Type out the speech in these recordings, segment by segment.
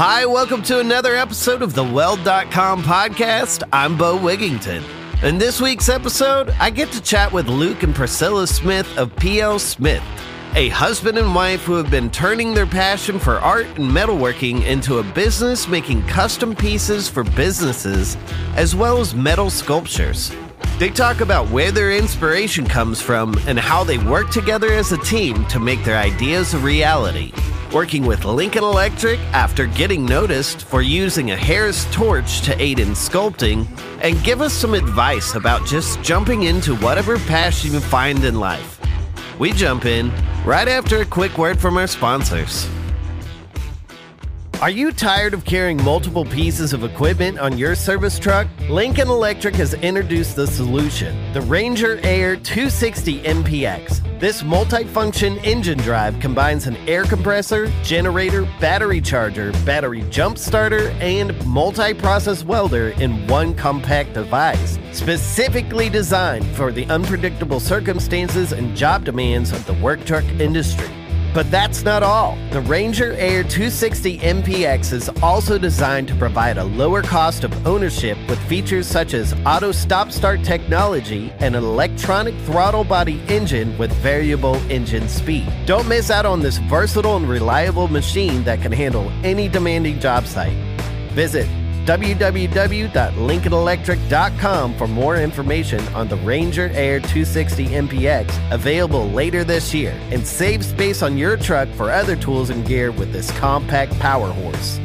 Hi, welcome to another episode of the Weld.com podcast. I'm Beau Wigington. In this week's episode, I get to chat with Luke and Priscilla Smith of PL Smith, a husband and wife who have been turning their passion for art and metalworking into a business making custom pieces for businesses as well as metal sculptures. They talk about where their inspiration comes from and how they work together as a team to make their ideas a reality. Working with Lincoln Electric after getting noticed for using a Harris torch to aid in sculpting, and give us some advice about just jumping into whatever passion you find in life. We jump in right after a quick word from our sponsors. Are you tired of carrying multiple pieces of equipment on your service truck? Lincoln Electric has introduced the solution the Ranger Air 260 MPX. This multi-function engine drive combines an air compressor, generator, battery charger, battery jump starter, and multi-process welder in one compact device, specifically designed for the unpredictable circumstances and job demands of the work truck industry. But that's not all. The Ranger Air 260 MPX is also designed to provide a lower cost of ownership with features such as auto stop start technology and an electronic throttle body engine with variable engine speed. Don't miss out on this versatile and reliable machine that can handle any demanding job site. Visit www.lincolnelectric.com for more information on the Ranger Air 260 MPX available later this year and save space on your truck for other tools and gear with this compact power horse.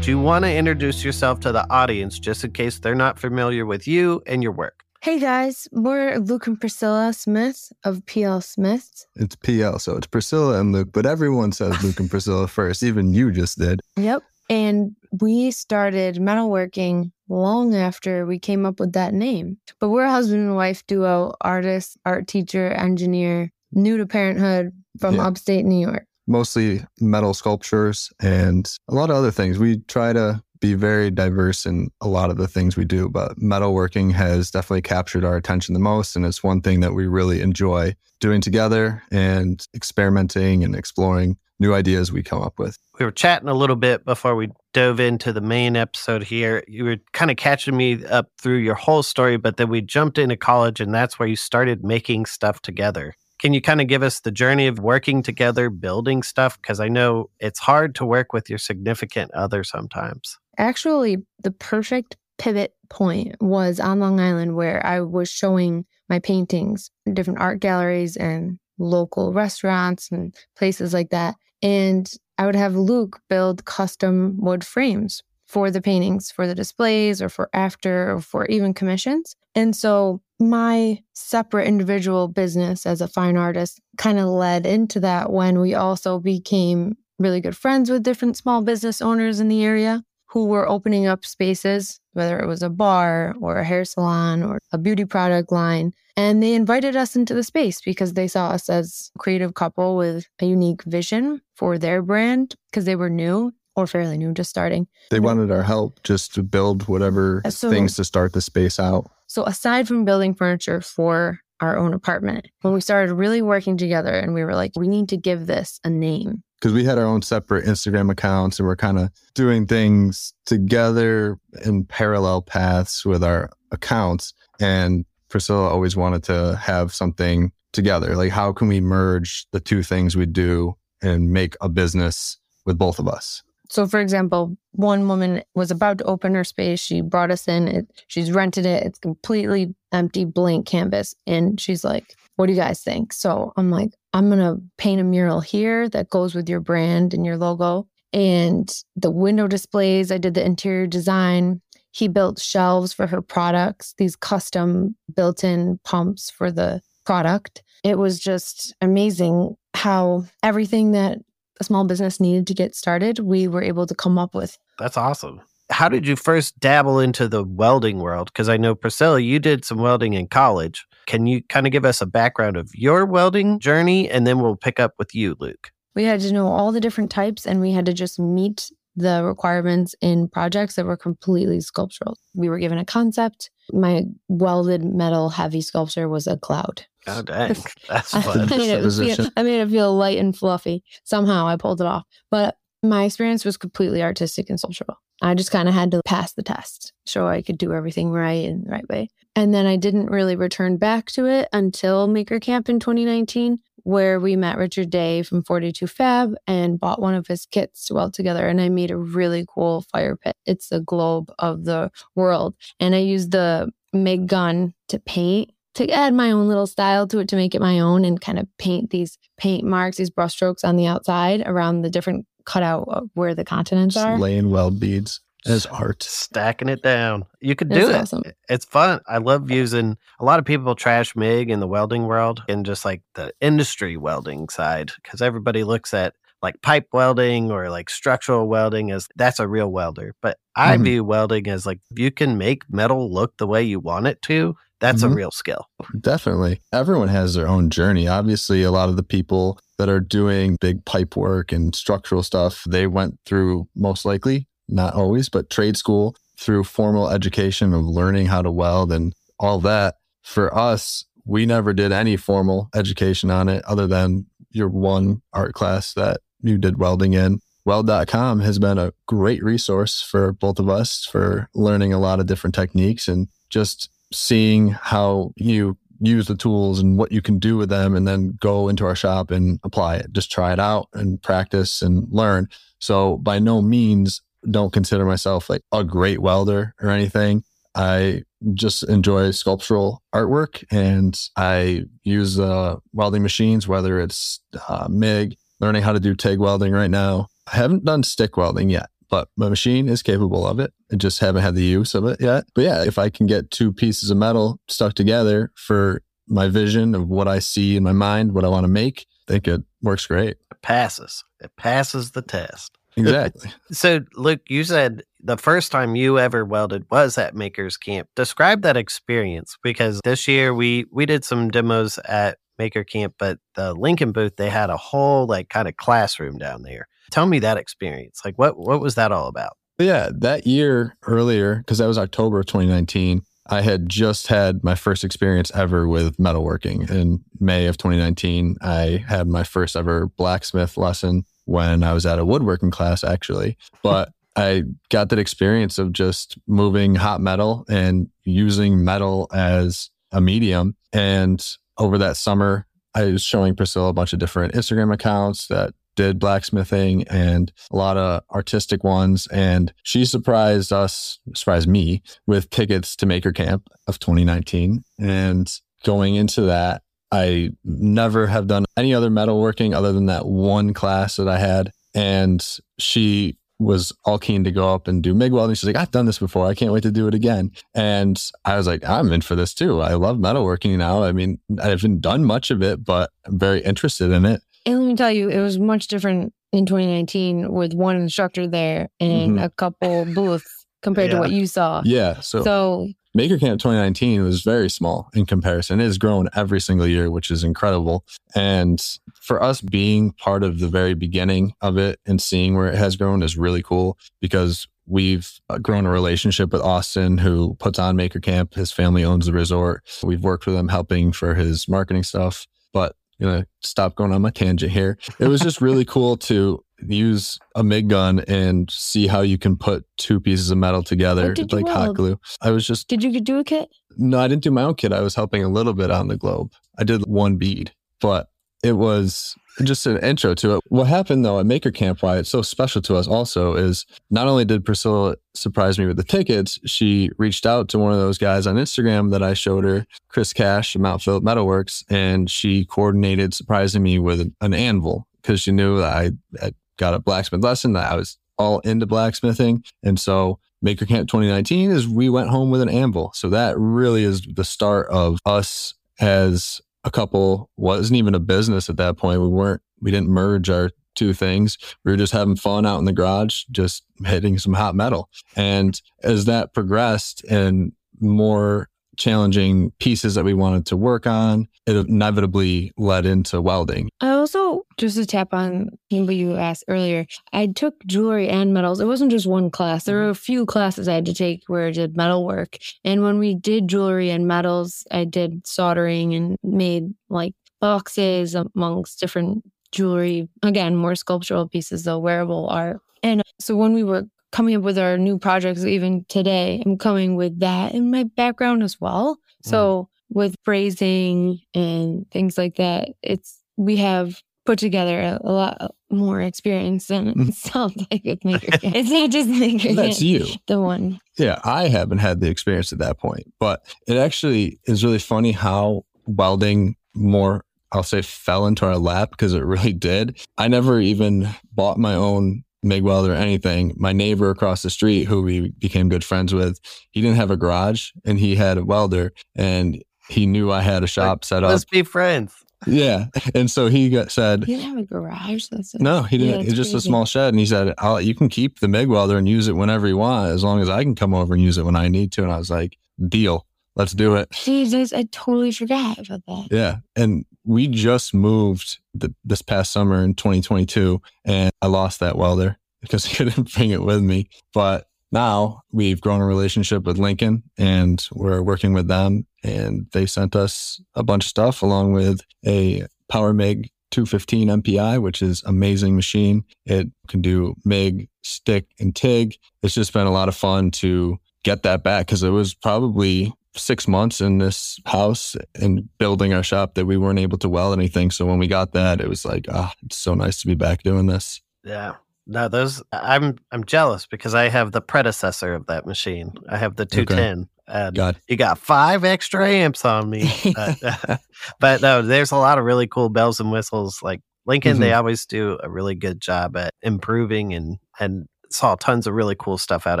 Do you want to introduce yourself to the audience just in case they're not familiar with you and your work? Hey guys, we're Luke and Priscilla Smith of PL Smith. It's PL, so it's Priscilla and Luke, but everyone says Luke and Priscilla first. Even you just did. Yep. And we started metalworking long after we came up with that name. But we're a husband and wife duo, artist, art teacher, engineer, new to parenthood from Yeah. upstate New York. Mostly metal sculptures and a lot of other things. We try to be very diverse in a lot of the things we do, but metalworking has definitely captured our attention the most. And it's one thing that we really enjoy doing together and experimenting and exploring new ideas we come up with. We were chatting a little bit before we dove into the main episode here. You were kind of catching me up through your whole story, but then we jumped into college and that's where you started making stuff together. Can you kind of give us the journey of working together, building stuff? Because I know it's hard to work with your significant other sometimes. Actually, the perfect pivot point was on Long Island where I was showing my paintings in different art galleries and local restaurants and places like that. And I would have Luke build custom wood frames for the paintings, for the displays, or for after, or for even commissions. And so my separate individual business as a fine artist kind of led into that when we also became really good friends with different small business owners in the area who were opening up spaces, whether it was a bar or a hair salon or a beauty product line. And they invited us into the space because they saw us as a creative couple with a unique vision for their brand because they were new or fairly new, just starting. They wanted our help just to build whatever Uh, so- things to start the space out. So, aside from building furniture for our own apartment, when we started really working together and we were like, we need to give this a name. because we had our own separate Instagram accounts and we're kind of doing things together in parallel paths with our accounts. And Priscilla always wanted to have something together. Like, how can we merge the two things we do and make a business with both of us? So, for example, one woman was about to open her space. She brought us in. It, she's rented it. It's completely empty, blank canvas. And she's like, What do you guys think? So I'm like, I'm going to paint a mural here that goes with your brand and your logo. And the window displays, I did the interior design. He built shelves for her products, these custom built in pumps for the product. It was just amazing how everything that a small business needed to get started, we were able to come up with. That's awesome. how did you first dabble into the welding world? Because I know Priscilla, you did some welding in college. Can you kind of give us a background of your welding journey, and then we'll pick up with you, Luke. We had to know all the different types, and we had to just meet the requirements in projects that were completely sculptural. We were given a concept. My welded metal heavy sculpture was a cloud. Oh, dang. That's I made, it feel, I made it feel light and fluffy. Somehow I pulled it off. But my experience was completely artistic and social. I just kind of had to pass the test, show I could do everything right in the right way. And then I didn't really return back to it until Maker Camp in 2019, where we met Richard Day from 42 Fab and bought one of his kits to weld together. And I made a really cool fire pit. It's the globe of the world. And I used the MIG gun to paint to add my own little style to it to make it my own and kind of paint these paint marks, these brushstrokes on the outside around the different cutout of where the continents Just are. laying weld beads as art. Stacking it down. You could It's do it. awesome. It's fun. I love using a lot of people trash MIG in the welding world and just like the industry welding side because everybody looks at like pipe welding or like structural welding as that's a real welder. But I Mhm. view welding as like you can make metal look the way you want it to, that's Mhm. a real skill. Definitely. Everyone has their own journey. Obviously, a lot of the people that are doing big pipe work and structural stuff, they went through most likely, not always, but trade school through formal education of learning how to weld and all that. For us, we never did any formal education on it other than your one art class that you did welding in. Weld.com has been a great resource for both of us for learning a lot of different techniques and just seeing how you use the tools and what you can do with them and then go into our shop and apply it. Just try it out and practice and learn. So by no means don't consider myself like a great welder or anything. I just enjoy sculptural artwork and i use uh, welding machines whether it's uh, mig learning how to do TIG welding right now. I haven't done stick welding yet but my machine is capable of it. I just haven't had the use of it yet. But yeah, if I can get two pieces of metal stuck together for my vision of what I see in my mind, what I want to make, I think it works great. It passes. It passes the test. Exactly. So, Luke, you said the first time you ever welded was at Makers Camp. Describe that experience because this year we we did some demos at Maker Camp, but the Lincoln booth they had a whole like kind of classroom down there. Tell me that experience. Like, what what was that all about? Yeah, that year earlier, because that was October of 2019, I had just had my first experience ever with metalworking. In May of 2019, I had my first ever blacksmith lesson when I was at a woodworking class, actually. But I got that experience of just moving hot metal and using metal as a medium. And over that summer, I was showing Priscilla a bunch of different Instagram accounts that did blacksmithing and a lot of artistic ones. And she surprised us, surprised me with tickets to Maker Camp of 2019. And going into that, I never have done any other metalworking other than that one class that I had. And she was all keen to go up and do MIG welding. She's like, I've done this before. I can't wait to do it again. And I was like, I'm in for this too. I love metalworking now. I mean, I haven't done much of it, but I'm very interested in it. And let me tell you, it was much different in 2019 with one instructor there and Mhm. a couple booths compared Yeah. to what you saw. Yeah. So, So Maker Camp 2019 was very small in comparison. It has grown every single year, which is incredible. And for us being part of the very beginning of it and seeing where it has grown is really cool because we've uh, grown a relationship with Austin, who puts on Maker Camp. His family owns the resort. We've worked with him helping for his marketing stuff. But gonna stop going on my tangent here. It was just really cool to use a MIG gun and see how you can put two pieces of metal together like hot glue. I was just did you do a kit? no, I didn't do my own kit. I was helping a little bit on the globe. I did one bead, but it was just an intro to it. What happened though at Maker Camp, why it's so special to us also is not only did Priscilla surprise me with the tickets, she reached out to one of those guys on Instagram that I showed her, Chris Cash, Mount Phillip Metalworks, and she coordinated surprising me with an anvil because she knew that I had got a blacksmith lesson, that I was all into blacksmithing. And so Maker Camp 2019 is we went home with an anvil. So that really is the start of us as a couple wasn't even a business at that point. We weren't we didn't merge our two things. We were just having fun out in the garage, just hitting some hot metal. And as that progressed and more challenging pieces that we wanted to work on, it inevitably led into welding. I also, just to tap on what you asked earlier, I took jewelry and metals. It wasn't just one class. There were a few classes I had to take where I did metal work. And when we did jewelry and metals, I did soldering and made like boxes amongst different jewelry. Again, more sculptural pieces, though, wearable art. And so when we were coming up with our new projects, even today, I'm coming with that in my background as well. Mm. So with brazing and things like that, it's we have put together a, a lot more experience than mm. it sounds like with maker. it's not just maker. That's you, the one. Yeah, I haven't had the experience at that point, but it actually is really funny how welding more I'll say fell into our lap because it really did. I never even bought my own MIG weld or anything. My neighbor across the street, who we became good friends with, he didn't have a garage and he had a welder and he knew I had a shop like, set up. Let's be friends. Yeah. And so he got said, He didn't have a garage. That's a, no, he didn't. Yeah, it's just crazy. a small shed. And he said, I'll, You can keep the MIG welder and use it whenever you want, as long as I can come over and use it when I need to. And I was like, Deal. Let's do it. Jesus, I totally forgot about that. Yeah. And we just moved the, this past summer in 2022 and I lost that welder because I couldn't bring it with me. But now we've grown a relationship with Lincoln and we're working with them and they sent us a bunch of stuff along with a Power MIG 215 MPI, which is amazing machine. It can do MIG, stick, and TIG. It's just been a lot of fun to get that back because it was probably six months in this house and building our shop that we weren't able to weld anything. So when we got that, it was like, ah, oh, it's so nice to be back doing this. Yeah. No, those I'm I'm jealous because I have the predecessor of that machine. I have the 210. Okay. And God. you got five extra amps on me. but, but no, there's a lot of really cool bells and whistles. Like Lincoln, mm-hmm. they always do a really good job at improving and and saw tons of really cool stuff out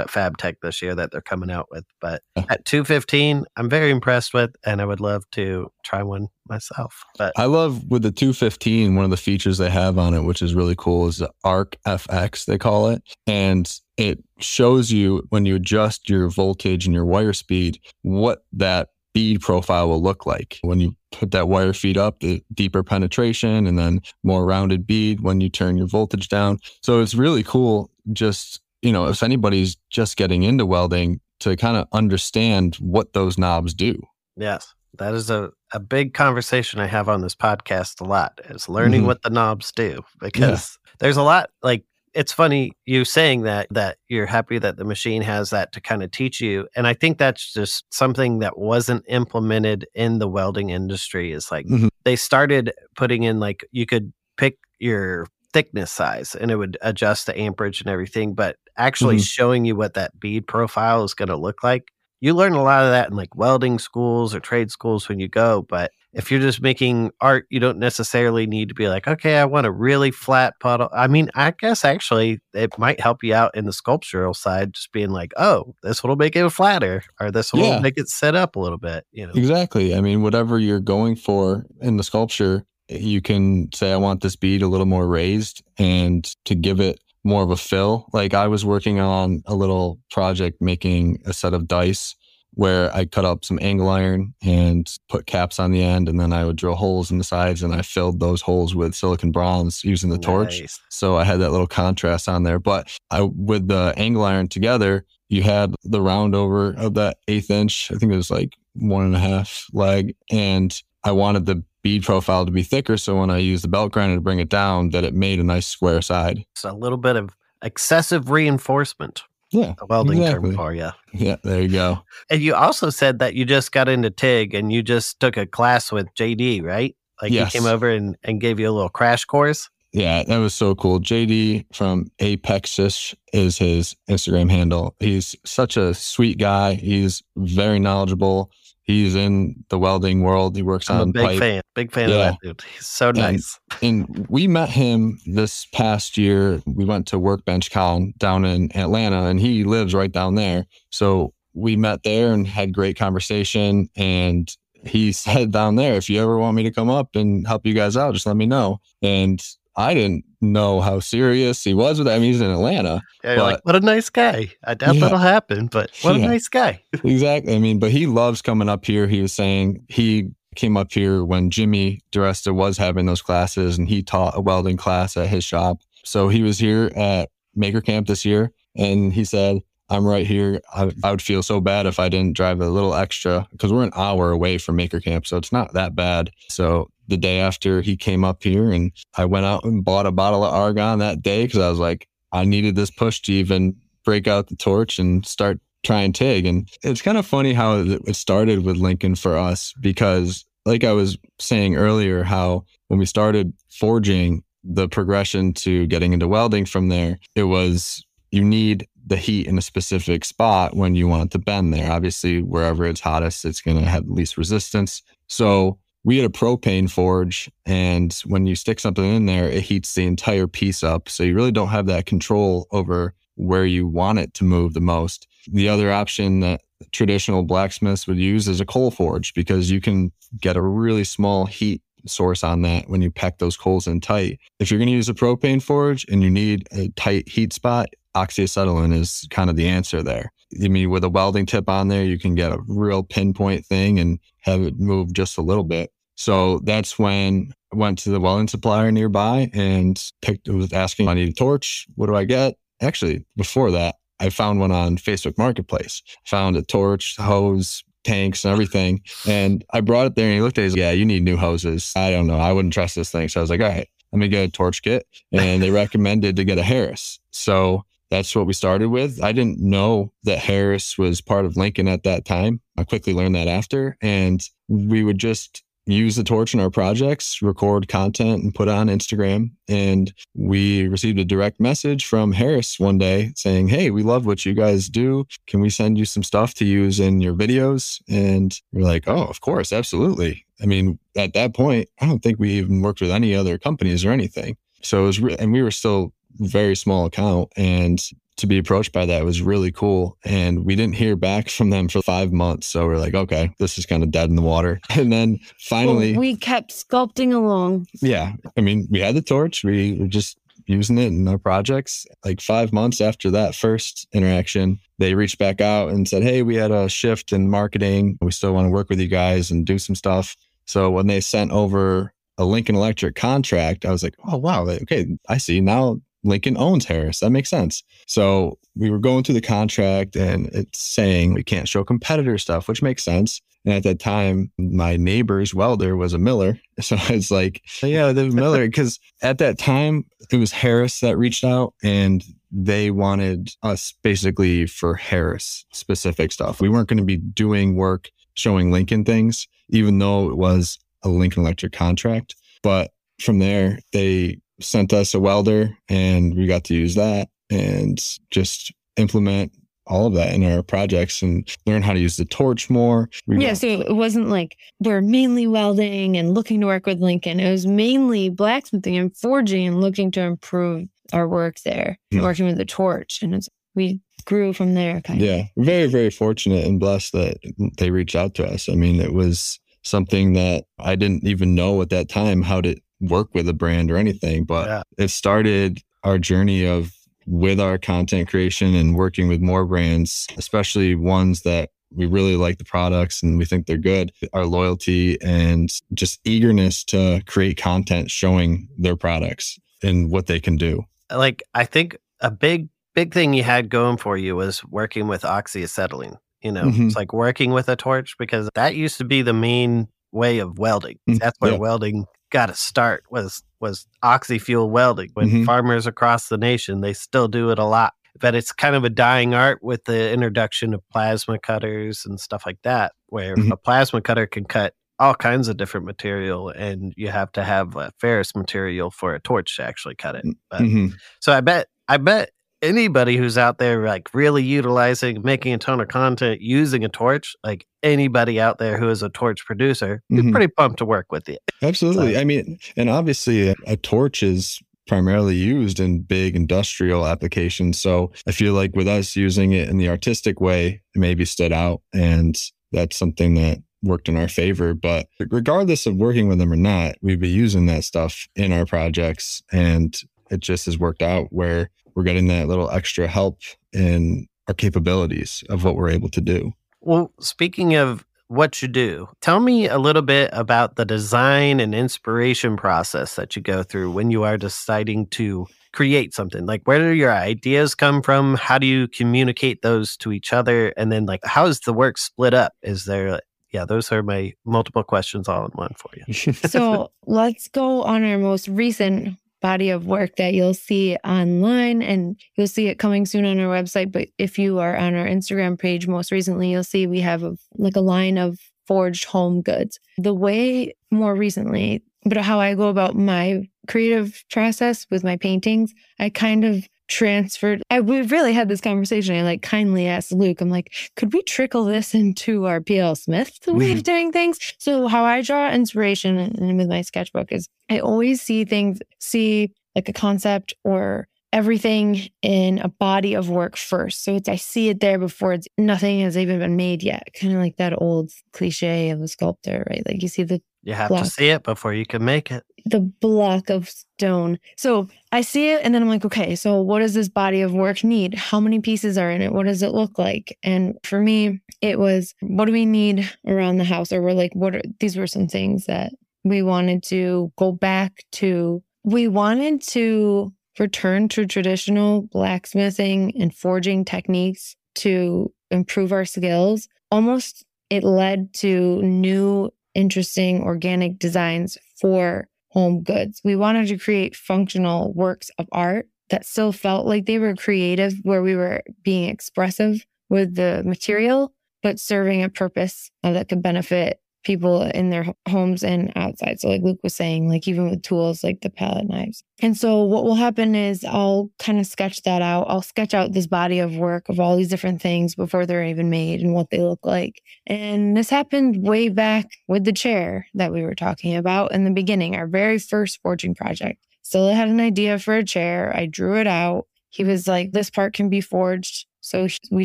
at FabTech this year that they're coming out with. But at 215, I'm very impressed with, and I would love to try one myself. But I love with the 215, one of the features they have on it, which is really cool, is the Arc FX, they call it. And it shows you when you adjust your voltage and your wire speed, what that bead profile will look like when you put that wire feed up, the deeper penetration and then more rounded bead when you turn your voltage down. So it's really cool. Just, you know, if anybody's just getting into welding to kind of understand what those knobs do. Yes. That is a, a big conversation I have on this podcast a lot is learning mm-hmm. what the knobs do because yeah. there's a lot like it's funny you saying that that you're happy that the machine has that to kind of teach you and i think that's just something that wasn't implemented in the welding industry is like mm-hmm. they started putting in like you could pick your thickness size and it would adjust the amperage and everything but actually mm-hmm. showing you what that bead profile is going to look like you learn a lot of that in like welding schools or trade schools when you go but if you're just making art you don't necessarily need to be like okay i want a really flat puddle i mean i guess actually it might help you out in the sculptural side just being like oh this will make it flatter or this will yeah. make it set up a little bit you know exactly i mean whatever you're going for in the sculpture eh, you can say i want this bead a little more raised and to give it more of a fill. Like I was working on a little project making a set of dice where I cut up some angle iron and put caps on the end, and then I would drill holes in the sides, and I filled those holes with silicon bronze using the nice. torch. So I had that little contrast on there. But I, with the angle iron together, you had the round over of that eighth inch. I think it was like one and a half leg, and I wanted the bead profile to be thicker. So when I used the belt grinder to bring it down, that it made a nice square side. It's a little bit of excessive reinforcement. Yeah. A welding exactly. term for you. Yeah, there you go. And you also said that you just got into TIG and you just took a class with JD, right? Like yes. he came over and, and gave you a little crash course. Yeah, that was so cool. JD from Apexish is his Instagram handle. He's such a sweet guy. He's very knowledgeable. He's in the welding world. He works I'm on a big pipe. fan. Big fan yeah. of that dude. He's so nice. And, and, we met him this past year. We went to Workbench Con down in Atlanta, and he lives right down there. So we met there and had great conversation. And he said down there, if you ever want me to come up and help you guys out, just let me know. And I didn't know how serious he was with that. I mean, he's in Atlanta. Yeah, but, like, what a nice guy. I doubt yeah, that'll happen, but what yeah, a nice guy. exactly. I mean, but he loves coming up here. He was saying he came up here when Jimmy DiResta was having those classes and he taught a welding class at his shop. So he was here at Maker Camp this year and he said, I'm right here. I, I, would feel so bad if I didn't drive a little extra because we're an hour away from Maker Camp. So it's not that bad. So the day after he came up here and I went out and bought a bottle of Argon that day because I was like, I needed this push to even break out the torch and start trying TIG. And it's kind of funny how it started with Lincoln for us because, like I was saying earlier, how when we started forging, the progression to getting into welding from there, it was you need the heat in a specific spot when you want it to bend there. Obviously, wherever it's hottest, it's going to have least resistance. So we had a propane forge, and when you stick something in there, it heats the entire piece up. So you really don't have that control over where you want it to move the most. The other option that traditional blacksmiths would use is a coal forge because you can get a really small heat source on that when you pack those coals in tight. If you're going to use a propane forge and you need a tight heat spot, oxyacetylene is kind of the answer there. I mean, with a welding tip on there, you can get a real pinpoint thing and have it move just a little bit. So that's when I went to the welding supplier nearby and picked, was asking, I need a torch. What do I get? Actually, before that, I found one on Facebook Marketplace. Found a torch, hose, tanks and everything. And I brought it there and he looked at it. yeah, you need new hoses. I don't know. I wouldn't trust this thing. So I was like, all right, let me get a torch kit. And they recommended to get a Harris. So that's what we started with. I didn't know that Harris was part of Lincoln at that time. I quickly learned that after. And we would just use the torch in our projects, record content, and put on Instagram. And we received a direct message from Harris one day saying, Hey, we love what you guys do. Can we send you some stuff to use in your videos? And we're like, Oh, of course, absolutely. I mean, at that point, I don't think we even worked with any other companies or anything. So it was, re- and we were still very small account. And to be approached by that was really cool. And we didn't hear back from them for five months. So we're like, okay, this is kind of dead in the water. And then finally, well, we kept sculpting along. Yeah. I mean, we had the torch, we were just using it in our projects. Like five months after that first interaction, they reached back out and said, Hey, we had a shift in marketing. We still want to work with you guys and do some stuff. So when they sent over a Lincoln Electric contract, I was like, oh, wow. Okay. I see. Now Lincoln owns Harris. That makes sense. So we were going through the contract and it's saying we can't show competitor stuff, which makes sense. And at that time, my neighbor's welder was a Miller. So I was like, yeah, the Miller. Because at that time, it was Harris that reached out and they wanted us basically for Harris specific stuff. We weren't going to be doing work showing Lincoln things, even though it was a Lincoln Electric contract. But from there, they sent us a welder and we got to use that and just implement all of that in our projects and learn how to use the torch more. We yeah, so it wasn't like we're mainly welding and looking to work with Lincoln. It was mainly blacksmithing and forging and looking to improve our work there, mm-hmm. working with the torch. And it's, we grew from there. Kind yeah, of. very, very fortunate and blessed that they reached out to us. I mean, it was something that I didn't even know at that time how to work with a brand or anything, but yeah. it started our journey of with our content creation and working with more brands, especially ones that we really like the products and we think they're good. Our loyalty and just eagerness to create content showing their products and what they can do. Like, I think a big, big thing you had going for you was working with oxyacetylene. You know, mm-hmm. it's like working with a torch because that used to be the main way of welding. Mm, That's where yeah. welding got to start was was oxy fuel welding. When mm-hmm. farmers across the nation, they still do it a lot. But it's kind of a dying art with the introduction of plasma cutters and stuff like that, where mm-hmm. a plasma cutter can cut all kinds of different material, and you have to have a ferrous material for a torch to actually cut it. But, mm-hmm. So I bet I bet anybody who's out there like really utilizing making a ton of content using a torch like anybody out there who is a torch producer mm-hmm. is pretty pumped to work with you absolutely so. i mean and obviously a, a torch is primarily used in big industrial applications so i feel like with us using it in the artistic way it maybe stood out and that's something that worked in our favor. But regardless of working with them or not, we'd be using that stuff in our projects. And it just has worked out where we're getting that little extra help in our capabilities of what we're able to do. Well, speaking of what you do, tell me a little bit about the design and inspiration process that you go through when you are deciding to create something. Like, where do your ideas come from? How do you communicate those to each other? And then, like, how is the work split up? Is there, yeah, those are my multiple questions all in one for you. so let's go on our most recent body of work that you'll see online and you'll see it coming soon on our website. But if you are on our Instagram page most recently, you'll see we have a, like a line of forged home goods. The way more recently, but how I go about my creative process with my paintings, I kind of transferred. I, we really had this conversation. I like kindly asked Luke, I'm like, could we trickle this into our PL Smith way of doing things? So how I draw inspiration and with my sketchbook is I always see things, see like a concept or everything in a body of work first. So it's I see it there before it's nothing has even been made yet. Kind of like that old cliche of a sculptor, right? Like you see the you have block, to see it before you can make it. The block of stone. So I see it and then I'm like, okay, so what does this body of work need? How many pieces are in it? What does it look like? And for me, it was what do we need around the house? Or we're like, what are these were some things that we wanted to go back to. We wanted to return to traditional blacksmithing and forging techniques to improve our skills. Almost it led to new, interesting organic designs for home goods. We wanted to create functional works of art that still felt like they were creative, where we were being expressive with the material, but serving a purpose uh, that could benefit people in their homes and outside. So, like Luke was saying, like even with tools like the palette knives. And so, what will happen is I'll kind of sketch that out. I'll sketch out this body of work of all these different things before they're even made and what they look like. And this happened way back with the chair that we were talking about in the beginning, our very first forging project. So, I had an idea for a chair. I drew it out. He was like, This part can be forged. So, we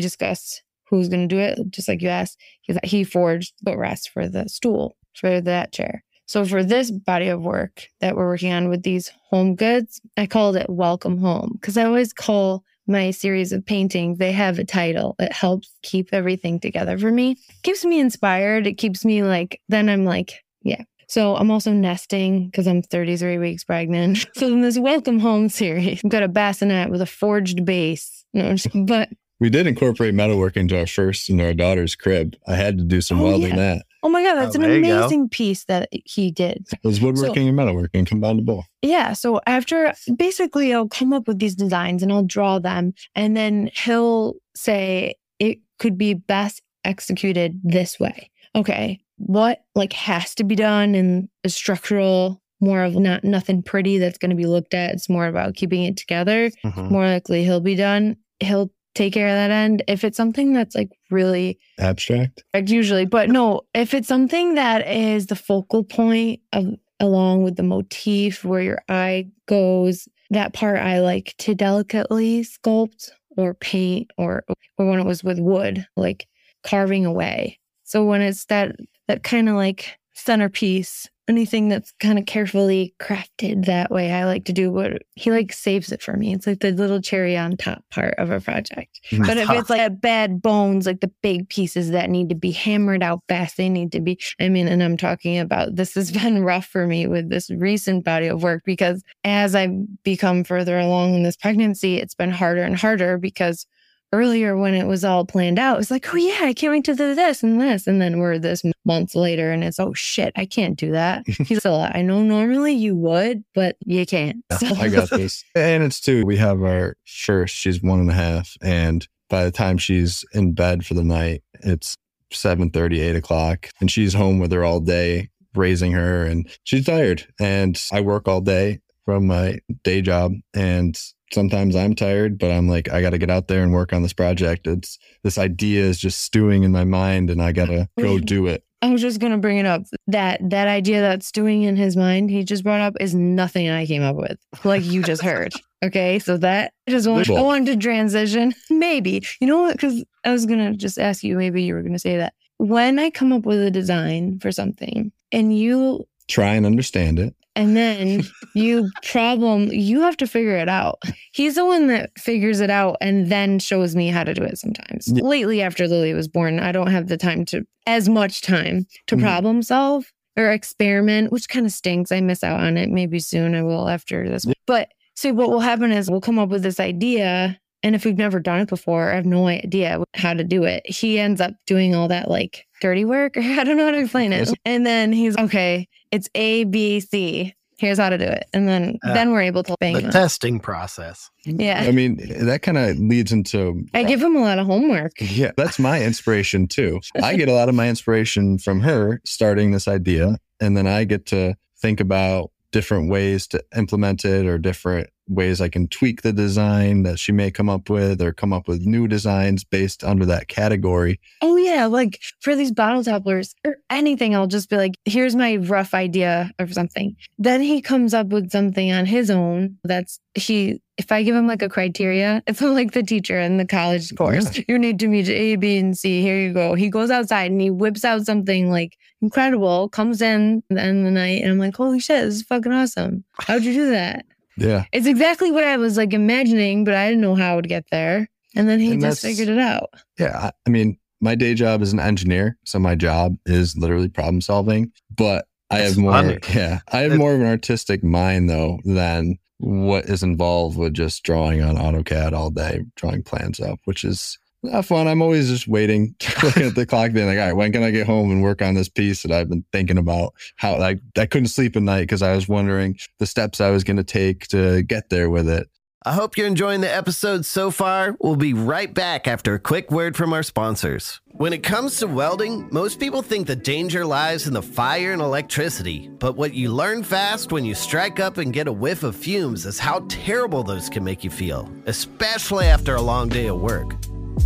discussed who's going to do it, just like you asked, he forged the rest for the stool for that chair. So for this body of work that we're working on with these home goods, I called it Welcome Home because I always call my series of paintings, they have a title. It helps keep everything together for me. It keeps me inspired. It keeps me like, then I'm like, yeah. So I'm also nesting because I'm 33 weeks pregnant. So in this Welcome Home series, I've got a bassinet with a forged base. No, but we did incorporate metalwork into our first and our daughter's crib. I had to do some oh, welding yeah. that. Oh my god, that's oh, an amazing piece that he did. It was woodworking so, and metalworking combined both. Yeah. So after basically I'll come up with these designs and I'll draw them and then he'll say it could be best executed this way. Okay. What like has to be done and a structural more of not nothing pretty that's going to be looked at. It's more about keeping it together. Mm-hmm. More likely he'll be done. He'll take care of that end. If it's something that's like really abstract, usually, but no, if it's something that is the focal point of along with the motif where your eye goes, that part I like to delicately sculpt or paint or or when it was with wood, like carving away. So when it's that that kind of like centerpiece anything that's kind of carefully crafted that way. I like to do what he like saves it for me. It's like the little cherry on top part of a project. But if it's like bad bones, like the big pieces that need to be hammered out fast, they need to be. I mean, and I'm talking about this has been rough for me with this recent body of work because as I've become further along in this pregnancy, it's been harder and harder because earlier when it was all planned out, it's like, oh yeah, I can't wait to do this and this. And then we're this months later and it's, oh shit, I can't do that. He's like, I know normally you would, but you can't. So. I got this. And it's two. We have our first, she's one and a half. And by the time she's in bed for the night, it's 7 30, 8 o'clock. And she's home with her all day, raising her. And she's tired. And I work all day from my day job. And sometimes I'm tired, but I'm like, I got to get out there and work on this project. It's this idea is just stewing in my mind and I got to go do it. I was just going to bring it up. That that idea that's stewing in his mind, he just brought up is nothing I came up with. Like you just heard. Okay, so that just want, I wanted to transition. Maybe you know what? Because I was gonna just ask you. Maybe you were gonna say that when I come up with a design for something and you Try and understand it. and then you problem you have to figure it out he's the one that figures it out and then shows me how to do it sometimes Yeah. lately after lily was born i don't have the time to as much time to Mhm. problem solve or experiment which kind of stinks i miss out on it maybe soon i will after this Yeah. but so what will happen is we'll come up with this idea and if we've never done it before, I have no idea how to do it. He ends up doing all that like dirty work. I don't know how to explain it. And then he's okay, it's A, B, C. Here's how to do it. And then Uh, then we're able to bang the him. testing process. Yeah. I mean, that kind of leads into I give him a lot of homework. Yeah, that's my inspiration too. I get a lot of my inspiration from her starting this idea, and then I get to think about different ways to implement it or different ways I can tweak the design that she may come up with or come up with new designs based under that category. Oh yeah, like for these bottle topplers or anything, I'll just be like, here's my rough idea of something. Then he comes up with something on his own that's he if I give him like a criteria, it's like the teacher in the college course. You need to meet A, B, and C. Here you go. He goes outside and he whips out something like incredible, comes in at the end of the night, and I'm like, holy shit, this is fucking awesome. How'd you do that? Yeah. It's exactly what I was like imagining, but I didn't know how I would get there. And then he And just figured it out. Yeah. I- I mean, my day job is an engineer. So my job is literally problem solving, but I That's have more, funny. yeah, I have more of an artistic mind though than what is involved with just drawing on AutoCAD all day, drawing plans up, which is not fun. I'm always just waiting, looking at the clock, being like, all right, when can I get home and work on this piece that I've been thinking about? How like I couldn't sleep at night because I was wondering the steps I was going to take to get there with it. I hope you're enjoying the episode so far. We'll be right back after a quick word from our sponsors. When it comes to welding, most people think the danger lies in the fire and electricity. But what you learn fast when you strike up and get a whiff of fumes is how terrible those can make you feel, especially after a long day of work.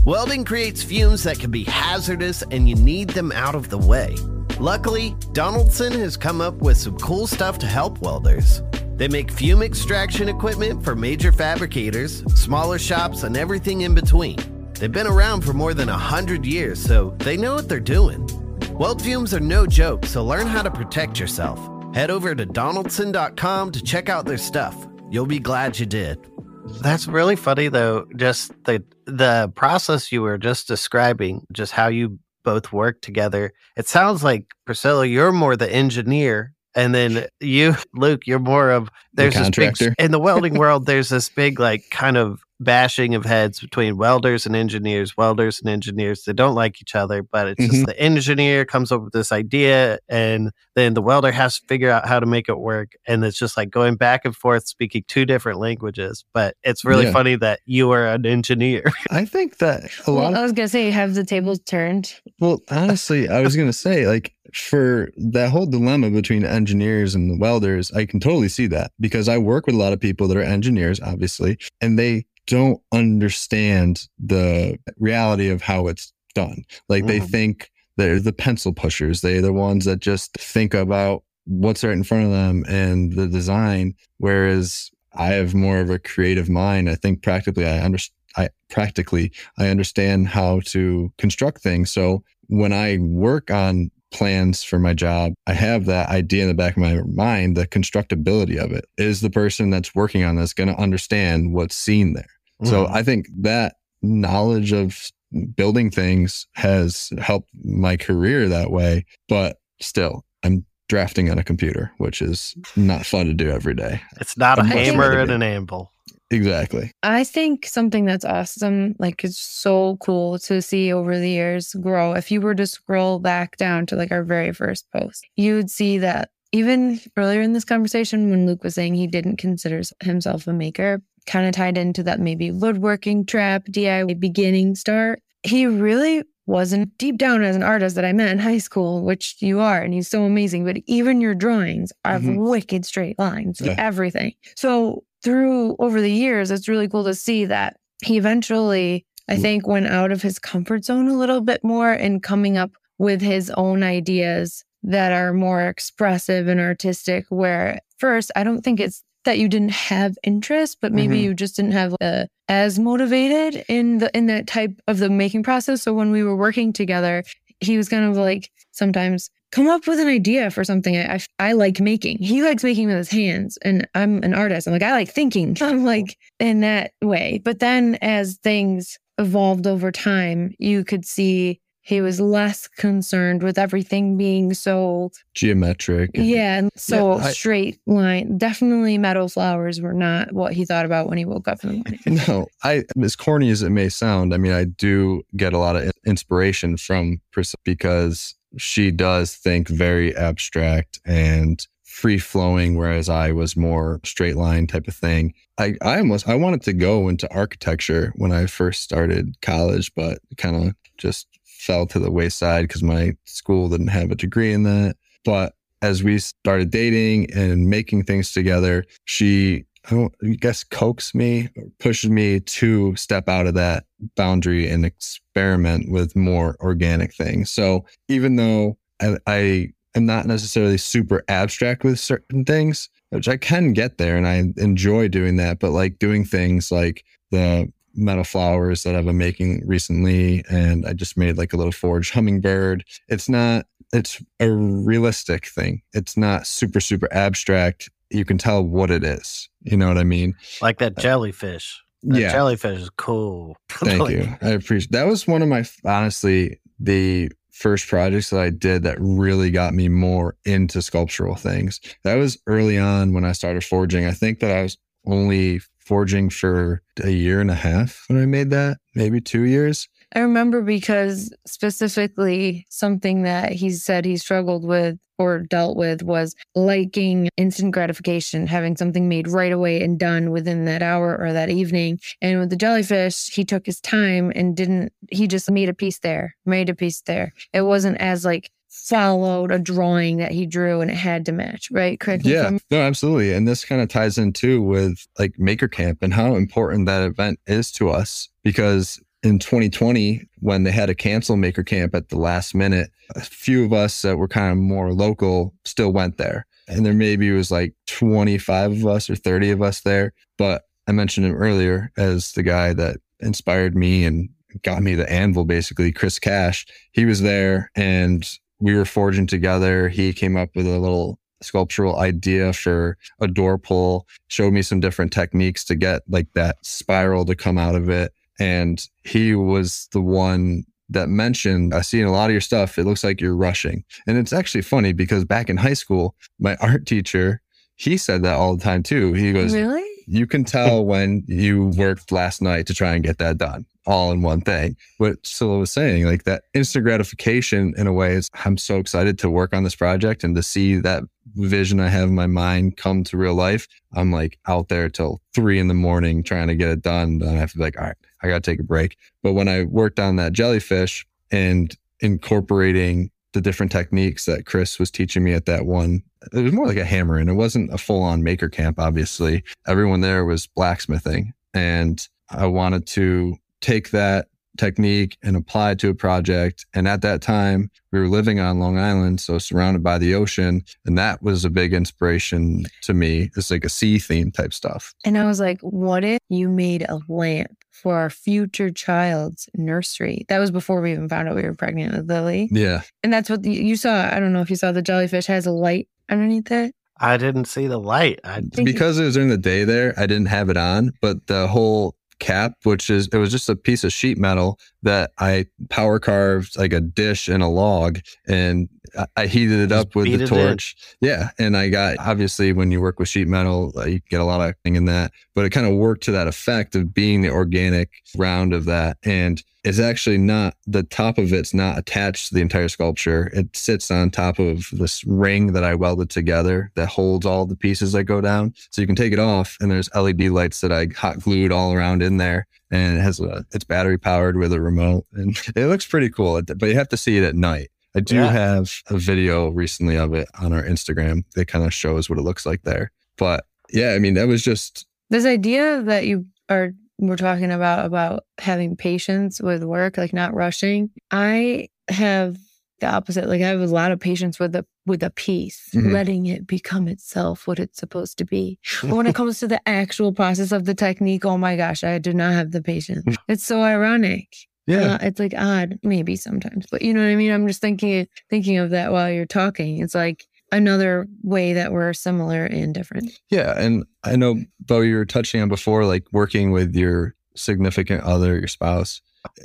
Welding creates fumes that can be hazardous and you need them out of the way. Luckily, Donaldson has come up with some cool stuff to help welders. They make fume extraction equipment for major fabricators, smaller shops, and everything in between. They've been around for more than 100 years, so they know what they're doing. Weld fumes are no joke, so learn how to protect yourself. Head over to donaldson.com to check out their stuff. You'll be glad you did. That's really funny though. Just the the process you were just describing, just how you both work together. It sounds like Priscilla, you're more the engineer, and then you, Luke, you're more of there's this big in the welding world. There's this big like kind of bashing of heads between welders and engineers. Welders and engineers they don't like each other, but it's just Mhm. the engineer comes up with this idea, and then the welder has to figure out how to make it work, and it's just like going back and forth speaking two different languages. But it's really Yeah. funny that you are an engineer. I think that a lot Well, of I was gonna say, have the tables turned. Well, honestly, I was gonna say, like, for that whole dilemma between engineers and the welders, I can totally see that because I work with a lot of people that are engineers, obviously, and they don't understand the reality of how it's done. Like they Mhm. think they're the pencil pushers. They're the ones that just think about what's right in front of them and the design. Whereas I have more of a creative mind. I think practically I understand. I practically I understand how to construct things. So when I work on plans for my job, I have that idea in the back of my mind, the constructability of it. Is the person that's working on this going to understand what's seen there? So Mhm. I think that knowledge of building things has helped my career that way. But still, I'm drafting on a computer, which is not fun to do every day. it's not a I'm much hammer and an anvil. Exactly. I think something that's awesome, like it's so cool to see over the years grow. If you were to scroll back down to like our very first post, you would see that even earlier in this conversation, when Luke was saying he didn't consider himself a maker, kind of tied into that maybe woodworking trap, DIY beginning start. He really wasn't deep down as an artist that I met in high school, which you are, and he's so amazing. But even your drawings have Mhm. wicked straight lines, Yeah. everything. So through over the years, it's really cool to see that he eventually, I Mm. think, went out of his comfort zone a little bit more and coming up with his own ideas that are more expressive and artistic. Where first, I don't think it's that you didn't have interest, but maybe Mhm. you just didn't have uh, as motivated in the in that type of the making process. So when we were working together, he was kind of like sometimes come up with an idea for something I, I, I like making. He likes making with his hands, and I'm an artist. I'm like, I like thinking. I'm like in that way. But then as things evolved over time, you could see he was less concerned with everything being so Geometric. yeah and so I- straight line. Definitely metal flowers were not what he thought about when he woke up in the morning. No, I as corny as it may sound, I mean, I do get a lot of inspiration from Priscilla because she does think very abstract and free flowing, whereas I was more straight line type of thing. I, I almost I wanted to go into architecture when I first started college, but kind of just fell to the wayside because my school didn't have a degree in that. But as we started dating and making things together, she I don't I guess coax me, or pushed me to step out of that boundary and experiment with more organic things. So even though I, I am not necessarily super abstract with certain things, which I can get there and I enjoy doing that, but like doing things like the metal flowers that I've been making recently, and I just made like a little forged hummingbird. It's not, it's a realistic thing. It's not super, super abstract. You can tell what it is. You know what I mean? Like that uh, jellyfish. That yeah. jellyfish is cool. Thank Like, you. I appreciate that was one of my honestly the first projects that I did that really got me more into sculptural things. That was early on when I started forging. I think that I was only forging for a year and a half when I made that, maybe 2 years. I remember because specifically something that he said he struggled with or dealt with was liking instant gratification, having something made right away and done within that hour or that evening. And with the jellyfish, he took his time and didn't, he just made a piece there, made a piece there. It wasn't as like followed a drawing that he drew and it had to match, right? Correct Yeah, no, absolutely. And this kind of ties in too with like Maker Camp and how important that event is to us because in 2020, when they had to cancel Maker Camp at the last minute, a few of us that were kind of more local still went there. And there maybe was like 25 of us or 30 of us there. But I mentioned him earlier as the guy that inspired me and got me the anvil, basically, Chris Cash. He was there and we were forging together. He came up with a little sculptural idea for a door pull, showed me some different techniques to get like that spiral to come out of it. And he was the one that mentioned, I see in a lot of your stuff, it looks like you're rushing. And it's actually funny because back in high school, my art teacher, he said that all the time too. He goes, Really? you can tell when you worked last night to try and get that done all in one thing. What Cilla was saying, like that instant gratification in a way is I'm so excited to work on this project and to see that vision I have in my mind come to real life. I'm like out there till three in the morning trying to get it done. Then I have to be like, all right, I got to take a break. But when I worked on that jellyfish and incorporating the different techniques that Chris was teaching me at that one. It was more like a hammer and it wasn't a full on maker camp, obviously. Everyone there was blacksmithing. And I wanted to take that technique and apply it to a project. And at that time, we were living on Long Island, so surrounded by the ocean. And that was a big inspiration to me. It's like a sea theme type stuff. And I was like, what if you made a lamp for our future child's nursery? That was before we even found out we were pregnant with Lily. Yeah. And that's what the, you saw. I don't know if you saw the jellyfish has a light underneath it. I didn't see the light. I because it was during the day there, I didn't have it on, but the whole cap, which is it was just a piece of sheet metal that I power carved like a dish and a log, and I, I heated it Just up with the in. torch. Yeah, and I got obviously when you work with sheet metal, uh, you get a lot of thing in that, but it kind of worked to that effect of being the organic round of that, and it's actually not the top of it's not attached to the entire sculpture. It sits on top of this ring that I welded together that holds all the pieces that go down. So you can take it off, and there's LED lights that I hot glued all around in there, and it has a it's battery powered with a remote, and it looks pretty cool. But you have to see it at night. I do Yeah. have a video recently of it on our Instagram that kind of shows what it looks like there. But yeah, I mean that was just This idea that you are we're talking about about having patience with work, like not rushing. I have the opposite. Like I have a lot of patience with the with a piece, Mhm. letting it become itself what it's supposed to be. But when it comes to the actual process of the technique, oh my gosh, I do not have the patience. It's so ironic. Yeah. Uh, it's like odd, maybe sometimes, but you know what I mean. I'm just thinking thinking of that while you're talking. It's like another way that we're similar and different. Yeah. And I know, Beau, you were touching on before, like working with your significant other, your spouse.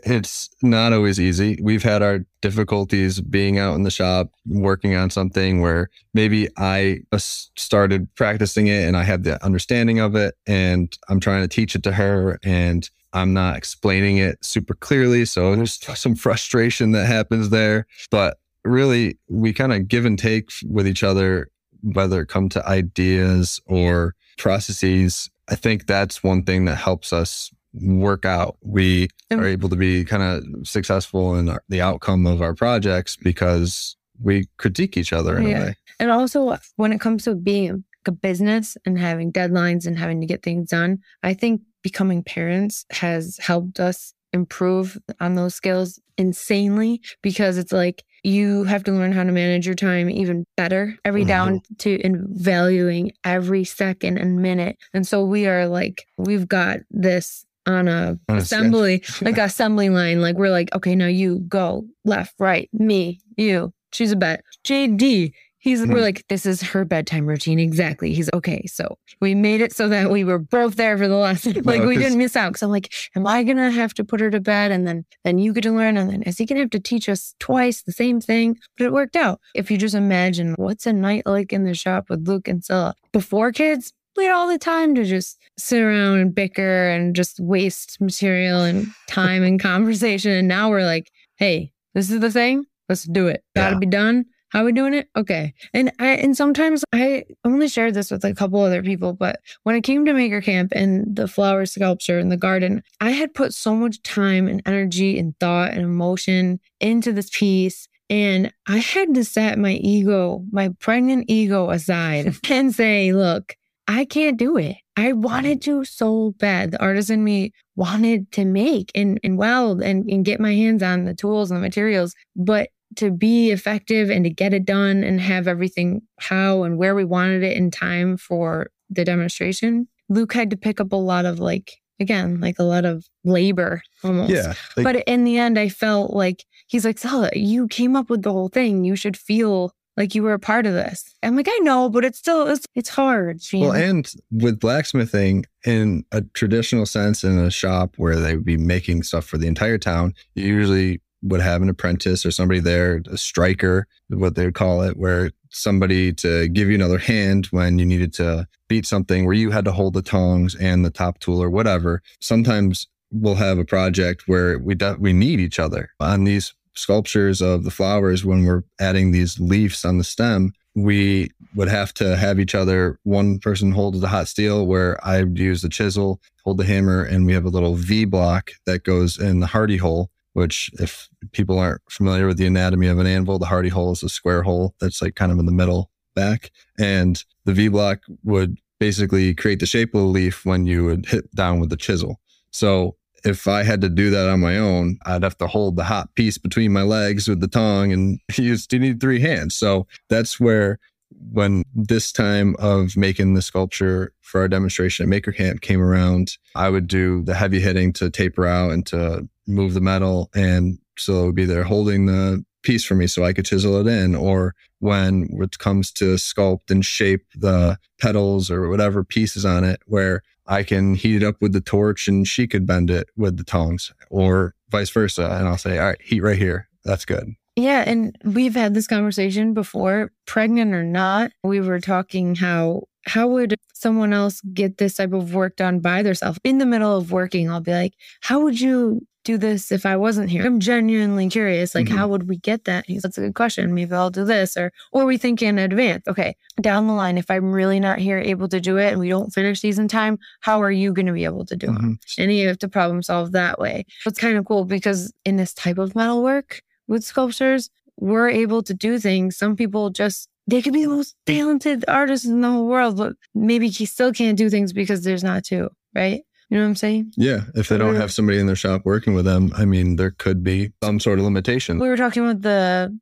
It's not always easy. We've had our difficulties being out in the shop, working on something where maybe I started practicing it and I had the understanding of it and I'm trying to teach it to her and I'm not explaining it super clearly. So there's some frustration that happens there. But really, we kind of give and take with each other, whether it come to ideas or processes. I think that's one thing that helps us work out. We are able to be kind of successful in our, the outcome of our projects because we critique each other in Yeah. a way. And also, when it comes to being a business and having deadlines and having to get things done, I think becoming parents has helped us improve on those skills insanely because it's like you have to learn how to manage your time even better every Mhm. down to in valuing every second and minute. And so we are like, we've got this on a On a assembly, like assembly line. Like we're like, okay, now you go left, right, me, you. She's a bet. JD. He's we're Mhm. like, this is her bedtime routine. Exactly. He's okay. So we made it so that we were both there for the lesson. like we didn't miss out. Cause I'm like, am I gonna have to put her to bed and then then you get to learn and then is he gonna have to teach us twice the same thing? But it worked out. If you just imagine what's a night like in the shop with Luke and Cilla before kids, we had all the time to just sit around and bicker and just waste material and time and conversation. And now we're like, hey, this is the thing. Let's do it. Gotta be done. How are we doing it? Okay. And I and sometimes I only shared this with a couple other people, but when it came to Maker Camp and the flower sculpture and the garden, I had put so much time and energy and thought and emotion into this piece. And I had to set my ego, my pregnant ego aside and say, look, I can't do it. I wanted to so bad. The artist in me wanted to make and, and weld and, and get my hands on the tools and the materials. But to be effective and to get it done and have everything how and where we wanted it in time for the demonstration, Luke had to pick up a lot of like, again, like a lot of labor almost. Yeah. Like, but in the end, I felt like he's like, Sala, you came up with the whole thing. You should feel like you were a part of this. I'm like, I know, but it's still it's, it's hard. you Well, and with blacksmithing in a traditional sense in a shop where they would be making stuff for the entire town, you usually would have an apprentice or somebody there, a striker, what they would call it, where somebody to give you another hand when you needed to beat something where you had to hold the tongs and the top tool or whatever. Sometimes we'll have a project where we do, we need each other on these sculptures of the flowers when we're adding these leaves on the stem we would have to have each other one person hold the hot steel where i would use the chisel hold the hammer and we have a little v block that goes in the hardy hole which if people aren't familiar with the anatomy of an anvil the hardy hole is a square hole that's like kind of in the middle back. And the v block would basically create the shape of the leaf when you would hit down with the chisel. So if I had to do that on my own, I'd have to hold the hot piece between my legs with the tongue and you need three hands. So that's where when this time of making the sculpture for our demonstration at Maker Camp came around, I would do the heavy hitting to taper out and to move the metal. And so it would be there holding the piece for me so I could chisel it in. Or when it comes to sculpt and shape the petals or whatever pieces on it, where I can heat it up with the torch and she could bend it with the tongs or vice versa. And I'll say, all right, heat right here. That's good. Yeah, and we've had this conversation before, pregnant or not. We were talking how how would someone else get this type of work done by themselves? In the middle of working, I'll be like, how would you do this if I wasn't here? I'm genuinely curious. Like, Mhm. how would we get that? He's that's a good question. Maybe I'll do this, or or we think in advance. Okay, down the line, if I'm really not here able to do it and we don't finish these in time, how are you going to be able to do it? Mhm. and you have to problem solve that way. It's kind of cool because in this type of metal work with sculptures, we're able to do things. Some people just they could be the most talented artists in the whole world, but maybe he still can't do things because there's not two, right? You know what I'm saying? Yeah. If they don't have somebody in their shop working with them, I mean, there could be some sort of limitation. We were talking about the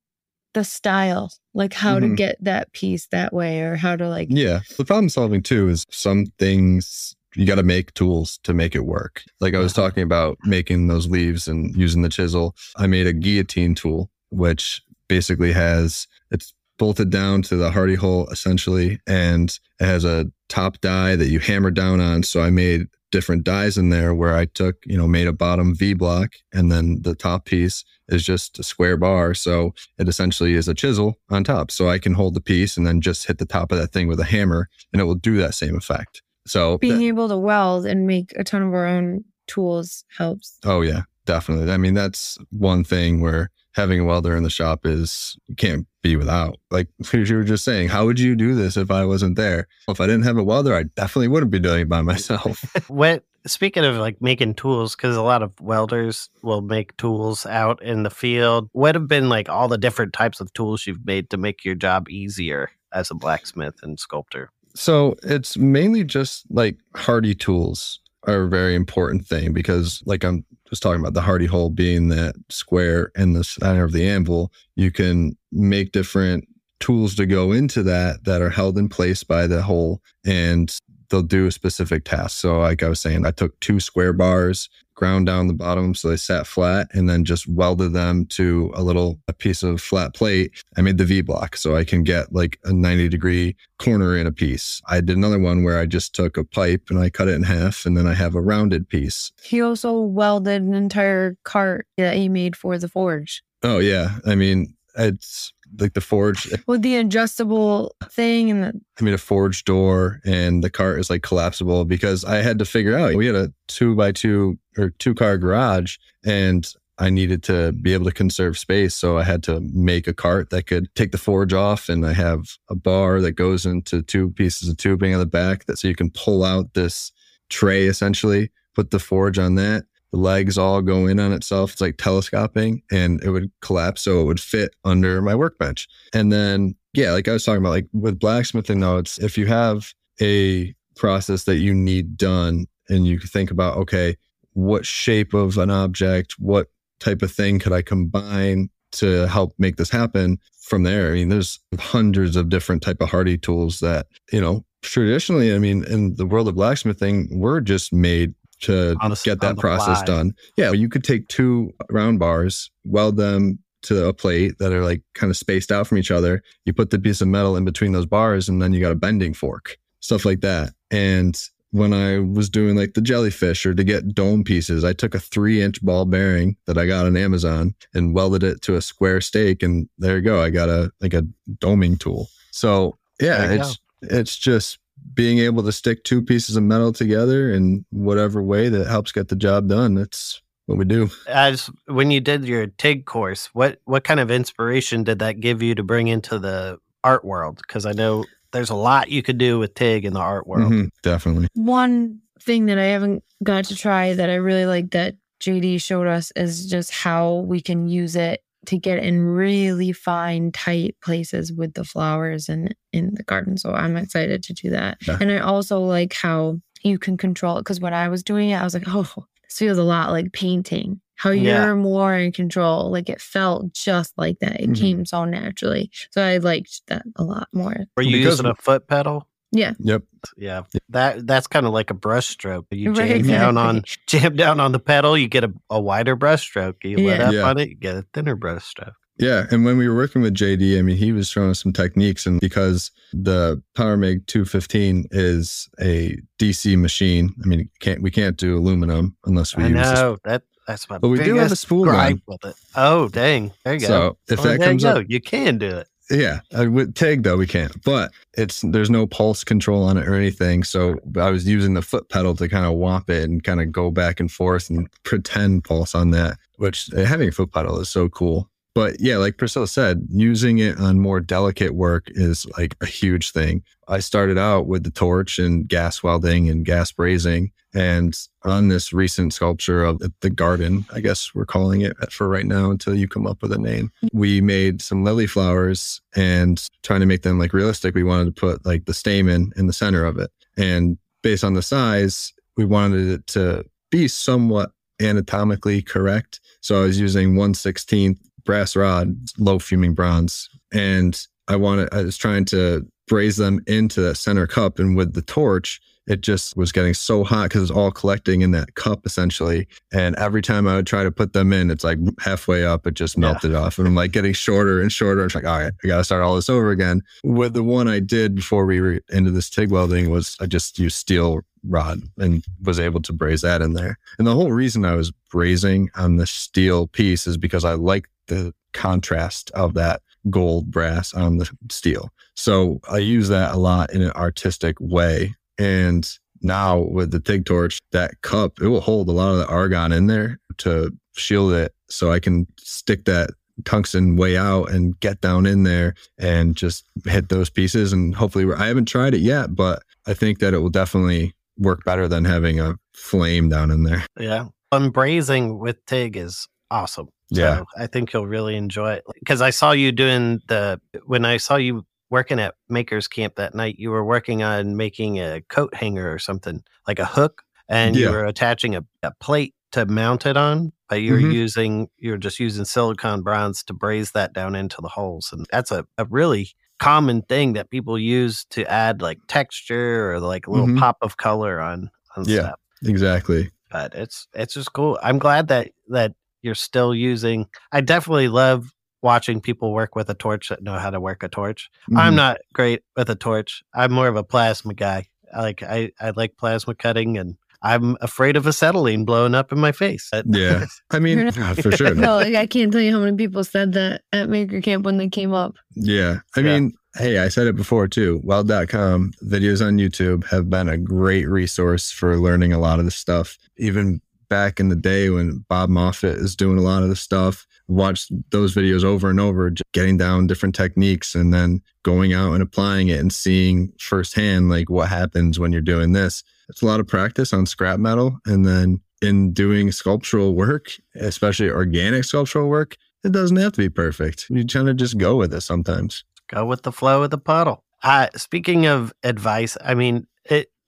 the style, like how to Mhm. get that piece that way or how to like Yeah. The problem solving too is some things you got to make tools to make it work. Like I was talking about making those leaves and using the chisel. I made a guillotine tool, which basically has it's bolted down to the hardy hole essentially, and it has a top die that you hammer down on. So I made different dies in there where I took, you know, made a bottom V block and then the top piece is just a square bar. So it essentially is a chisel on top. So I can hold the piece and then just hit the top of that thing with a hammer and it will do that same effect. So Being that- able to weld and make a ton of our own tools helps. Oh yeah, definitely. I mean, that's one thing where having a welder in the shop is you can't be without. Like you were just saying, how would you do this if I wasn't there? If I didn't have a welder, I definitely wouldn't be doing it by myself. What speaking of like making tools, because a lot of welders will make tools out in the field. What have been like all the different types of tools you've made to make your job easier as a blacksmith and sculptor? So it's mainly just like hardy tools are a very important thing because like I'm just talking about the hardy hole being that square in the center of the anvil, you can make different tools to go into that that are held in place by the hole and they'll do a specific task. So like I was saying, I took two square bars, ground down the bottom so they sat flat and then just welded them to a little a piece of flat plate. I made the V block so I can get like a 90 degree corner in a piece. I did another one where I just took a pipe and I cut it in half and then I have a rounded piece. He also welded an entire cart that he made for the forge Oh yeah. I mean, it's like the forge eh, with the adjustable thing and the I mean, a forge door and the cart is like collapsible because I had to figure out we had a two by two or two car garage and I needed to be able to conserve space. So I had to make a cart that could take the forge off. And I have a bar that goes into two pieces of tubing on the back that so you can pull out this tray essentially, put the forge on that. The legs all go in on itself. It's like telescoping and it would collapse so it would fit under my workbench. And then, yeah, like I was talking about, like with blacksmithing, though, it's if you have a process that you need done and you think about, okay, what shape of an object, what type of thing could I combine to help make this happen from there? I mean, there's hundreds of different type of hardy tools that, you know, traditionally, I mean, in the world of blacksmithing, we're just made to the get that process fly. done. Yeah, you could take two round bars, weld them to a plate that are like kind of spaced out from each other. You put the piece of metal in between those bars, and then you got a bending fork, stuff like that. And when I was doing like the jellyfish or to get dome pieces, I took a three inch ball bearing that I got on Amazon and welded it to a square stake. And there you go. I got a like a doming tool. So yeah, it's it's just being able to stick two pieces of metal together in whatever way that helps get the job done. That's what we do. As when you did your TIG course, what what kind of inspiration did that give you to bring into the art world? Because I know there's a lot you could do with TIG in the art world. Mhm, definitely. one thing that I haven't got to try that I really like that JD showed us is just how we can use it to get in really fine, tight places with the flowers and in the garden. So I'm excited to do that. Yeah. And I also like how you can control it because when I was doing it, I was like, oh, this feels a lot like painting. How you're Yeah. more in control. Like it felt just like that. It Mhm. came so naturally. So I liked that a lot more. Were you Because using a foot pedal? Yeah. Yep. Yeah, that that's kind of like a brush stroke. You Right, jam down on jam down on the pedal, you get a, a wider brush stroke. You let Yeah. up Yeah. on it, you get a thinner brush stroke. Yeah, and when we were working with JD, I mean, he was showing us some techniques, and because the Power PowerMag 215 is a DC machine, I mean, can't we can't do aluminum unless we I use. this- know that that's my. But we do have a spool gripe with it. Oh dang! There you go. So if Well, that there you comes up, you can do it. Yeah, uh, with TIG though we can't, but it's there's no pulse control on it or anything. So I was using the foot pedal to kind of whomp it and kind of go back and forth and pretend pulse on that. Which uh, having a foot pedal is so cool. But yeah, like Priscilla said, using it on more delicate work is like a huge thing. I started out with the torch and gas welding and gas brazing. And on this recent sculpture of the garden, I guess we're calling it for right now until you come up with a name, we made some lily flowers and trying to make them like realistic. We wanted to put like the stamen in the center of it. And based on the size, we wanted it to be somewhat anatomically correct. So I was using 116th brass rod, low fuming bronze. And I wanted, I was trying to braze them into that center cup. And with the torch, it just was getting so hot because it's all collecting in that cup essentially. And every time I would try to put them in, it's like halfway up, it just melted yeah. off. And I'm like getting shorter and shorter. It's like, all right, I got to start all this over again. With the one I did before we were into this TIG welding was I just used steel rod and was able to braze that in there. And the whole reason I was brazing on the steel piece is because I like the contrast of that gold brass on the steel. So I use that a lot in an artistic way. And now with the TIG torch, that cup, it will hold a lot of the argon in there to shield it. So I can stick that tungsten way out and get down in there and just hit those pieces. And hopefully, I haven't tried it yet, but I think that it will definitely work better than having a flame down in there. Yeah. Unbrazing with TIG is awesome. So yeah. I think you'll really enjoy it. Because I saw you doing the, when I saw you working at Makers Camp that night, you were working on making a coat hanger or something, like a hook, and yeah. you were attaching a, a, plate to mount it on, but you're mm-hmm. using, you're just using silicon bronze to braze that down into the holes. And that's a, a really common thing that people use to add like texture or like a little mm-hmm. pop of color on, on yeah, stuff. Exactly. But it's it's just cool. I'm glad that that you're still using. I definitely love watching people work with a torch that know how to work a torch. Mm-hmm. I'm not great with a torch. I'm more of a plasma guy. I like I, I like plasma cutting and I'm afraid of acetylene blowing up in my face. Yeah. I mean, for sure. no, like, I can't tell you how many people said that at Maker Camp when they came up. Yeah. I yeah. mean, hey, I said it before too. Weld.com videos on YouTube have been a great resource for learning a lot of the stuff. Even back in the day when Bob Moffat is doing a lot of the stuff. Watched those videos over and over, getting down different techniques and then going out and applying it and seeing firsthand like what happens when you're doing this. It's a lot of practice on scrap metal. And then in doing sculptural work, especially organic sculptural work, it doesn't have to be perfect. You kind of just go with it sometimes. Go with the flow of the puddle. Uh, speaking of advice, I mean,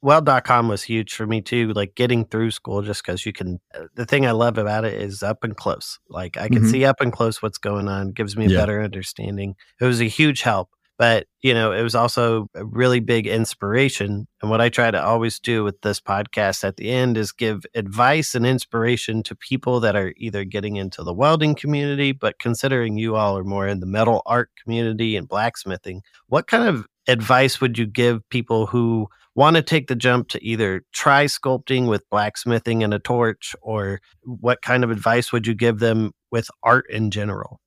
it, weld.com was huge for me too like getting through school just because you can uh, the thing i love about it is up and close like i can mm-hmm. see up and close what's going on gives me a yeah. better understanding it was a huge help but you know it was also a really big inspiration and what i try to always do with this podcast at the end is give advice and inspiration to people that are either getting into the welding community but considering you all are more in the metal art community and blacksmithing what kind of advice would you give people who want to take the jump to either try sculpting with blacksmithing and a torch, or what kind of advice would you give them with art in general?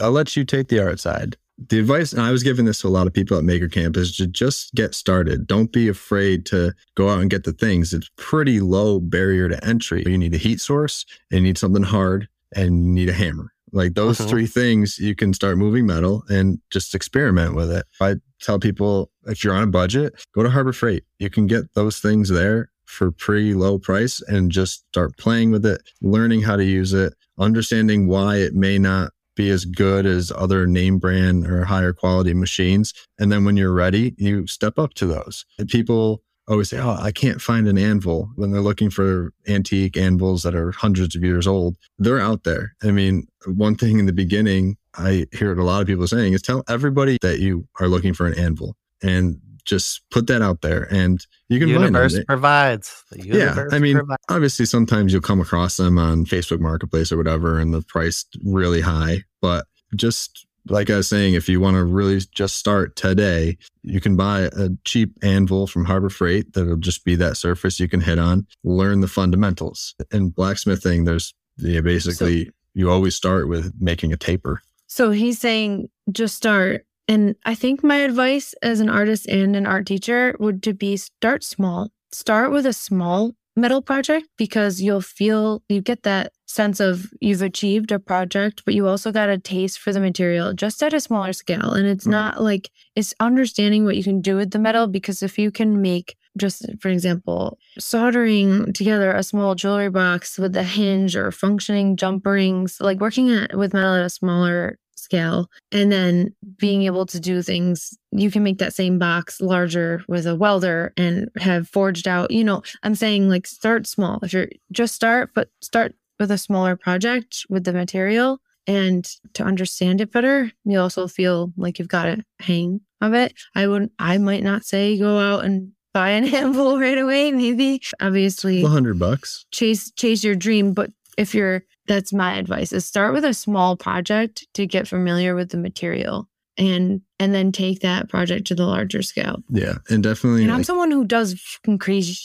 I'll let you take the art side. The advice, and I was giving this to a lot of people at Maker Camp, is to just get started. Don't be afraid to go out and get the things. It's pretty low barrier to entry. You need a heat source, you need something hard, and you need a hammer. Like those uh-huh. three things, you can start moving metal and just experiment with it. I tell people if you're on a budget, go to Harbor Freight. You can get those things there for pretty low price and just start playing with it, learning how to use it, understanding why it may not be as good as other name brand or higher quality machines. And then when you're ready, you step up to those. And people always say, Oh, I can't find an anvil when they're looking for antique anvils that are hundreds of years old. They're out there. I mean, one thing in the beginning, I hear a lot of people saying is tell everybody that you are looking for an anvil and just put that out there and you can universe provides universe yeah i mean provides. obviously sometimes you'll come across them on facebook marketplace or whatever and the price really high but just like I was saying, if you want to really just start today, you can buy a cheap anvil from Harbor Freight that'll just be that surface you can hit on, learn the fundamentals. In blacksmithing, there's yeah, basically so, you always start with making a taper. So he's saying just start. And I think my advice as an artist and an art teacher would to be start small. Start with a small metal project because you'll feel you get that sense of you've achieved a project, but you also got a taste for the material just at a smaller scale. And it's not like it's understanding what you can do with the metal because if you can make just for example, soldering together a small jewelry box with a hinge or functioning jump rings, like working at, with metal at a smaller scale and then being able to do things you can make that same box larger with a welder and have forged out you know i'm saying like start small if you're just start but start with a smaller project with the material and to understand it better you also feel like you've got a hang of it i would i might not say go out and buy an anvil right away. Maybe obviously hundred bucks. chase chase your dream. But if you're that's my advice is start with a small project to get familiar with the material and and then take that project to the larger scale. Yeah, and definitely. And I'm like- someone who does crazy.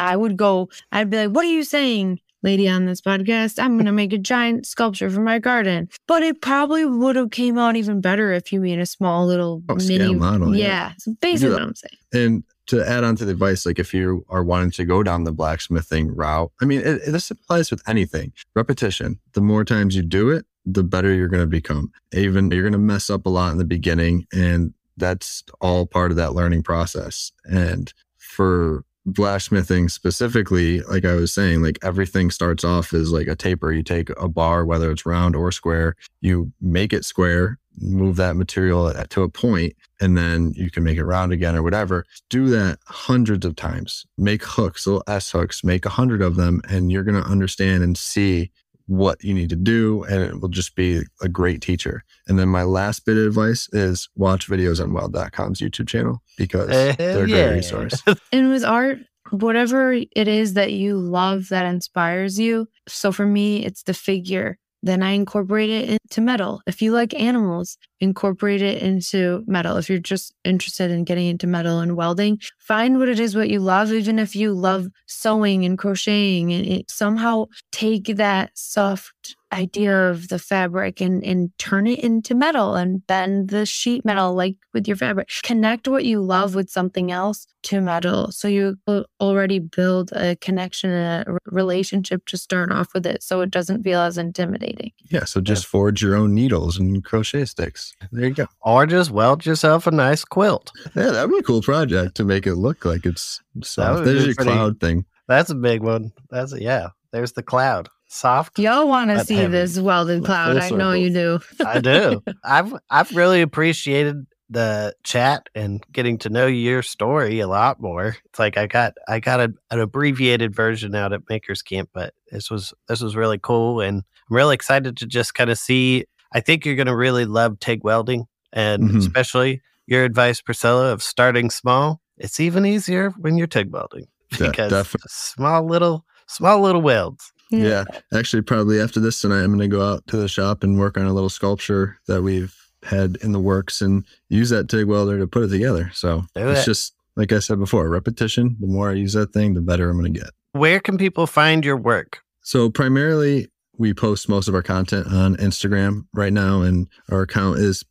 I would go. I'd be like, "What are you saying, lady on this podcast? I'm gonna make a giant sculpture for my garden." But it probably would have came out even better if you made a small little Oh, mini scale model, yeah. Yeah, so basically that. what I'm saying. And to add on to the advice, like if you are wanting to go down the blacksmithing route, I mean, it, it- this applies with anything. Repetition. The more times you do it, the better you're going to become. Even you're going to mess up a lot in the beginning, and that's all part of that learning process. And for blacksmithing specifically, like I was saying, like everything starts off as like a taper. You take a bar, whether it's round or square, you make it square, move that material at- to a point, and then you can make it round again or whatever. Do that hundreds of times. Make hooks, little S hooks, make a hundred of them, and you're going to understand and see what you need to do, and it will just be a great teacher. And then my last bit of advice is watch videos on Weld.com's YouTube channel because Hell they're a yeah. great resource. And with art, whatever it is that you love that inspires you. So for me, it's the figure. Then I incorporate it into metal. If you like animals, incorporate it into metal. If you're just interested in getting into metal and welding, find what it is what you love. Even if you love sewing and crocheting, and somehow take that soft idea of the fabric and and turn it into metal and bend the sheet metal like with your fabric. Connect what you love with something else to metal, so you already build a connection and a r- relationship to start off with it, so it doesn't feel as intimidating. Yeah, so just forge your own needles and crochet sticks. There you go. Or just weld yourself a nice quilt. Yeah, that'd be a cool project to make it look like it's soft. There's your pretty- cloud thing. That's a big one. That's a, yeah. There's the cloud. Soft. Y'all want to see heavy. this welded cloud? I know you do. I do. I've I've really appreciated the chat and getting to know your story a lot more. It's like I got I got a, an abbreviated version out at Makers Camp, but this was this was really cool and I'm really excited to just kind of see. I think you're gonna really love TIG welding and Mhm. especially your advice, Priscilla, of starting small. It's even easier when you're TIG welding because defi- small little small little welds. Yeah. Actually, probably after this tonight, I'm going to go out to the shop and work on a little sculpture that we've had in the works and use that TIG welder to put it together. So Do it's it. just, like I said before, repetition. The more I use that thing, the better I'm going to get. Where can people find your work? So primarily, we post most of our content on Instagram right now, and our account is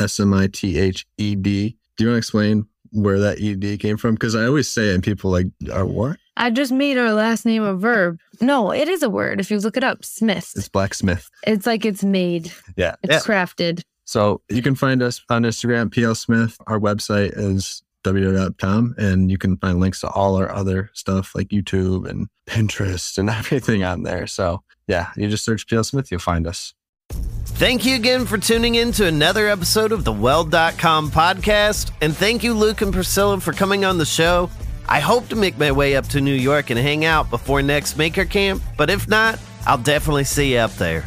S M I T H E D. Do you want to explain where that ED came from? Because I always say and people like, are what? I just made our last name a verb. No, it is a word. If you look it up, Smith. It's blacksmith. It's like it's made. Yeah. It's Yeah. crafted. So you can find us on Instagram, PL Smith. Our website is www.com, and you can find links to all our other stuff like YouTube and Pinterest and everything on there. So yeah, you just search PL Smith, you'll find us. Thank you again for tuning in to another episode of the Weld.com podcast. And thank you, Luke and Priscilla, for coming on the show. I hope to make my way up to New York and hang out before next Maker Camp, but if not, I'll definitely see you up there.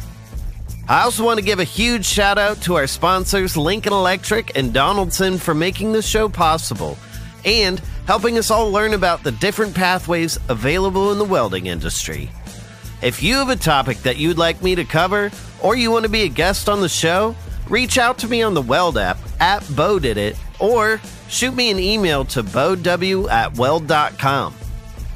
I also want to give a huge shout out to our sponsors, Lincoln Electric and Donaldson, for making this show possible and helping us all learn about the different pathways available in the welding industry. If you have a topic that you'd like me to cover, or you want to be a guest on the show, reach out to me on the Weld app at Beau Did It, or shoot me an email to beauw at weld.com.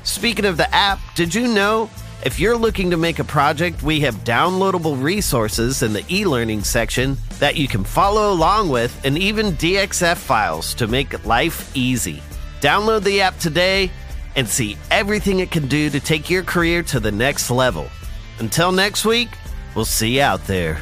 Speaking of the app, did you know if you're looking to make a project, we have downloadable resources in the e learning section that you can follow along with, and even DXF files to make life easy. Download the app today and see everything it can do to take your career to the next level. Until next week, we'll see you out there.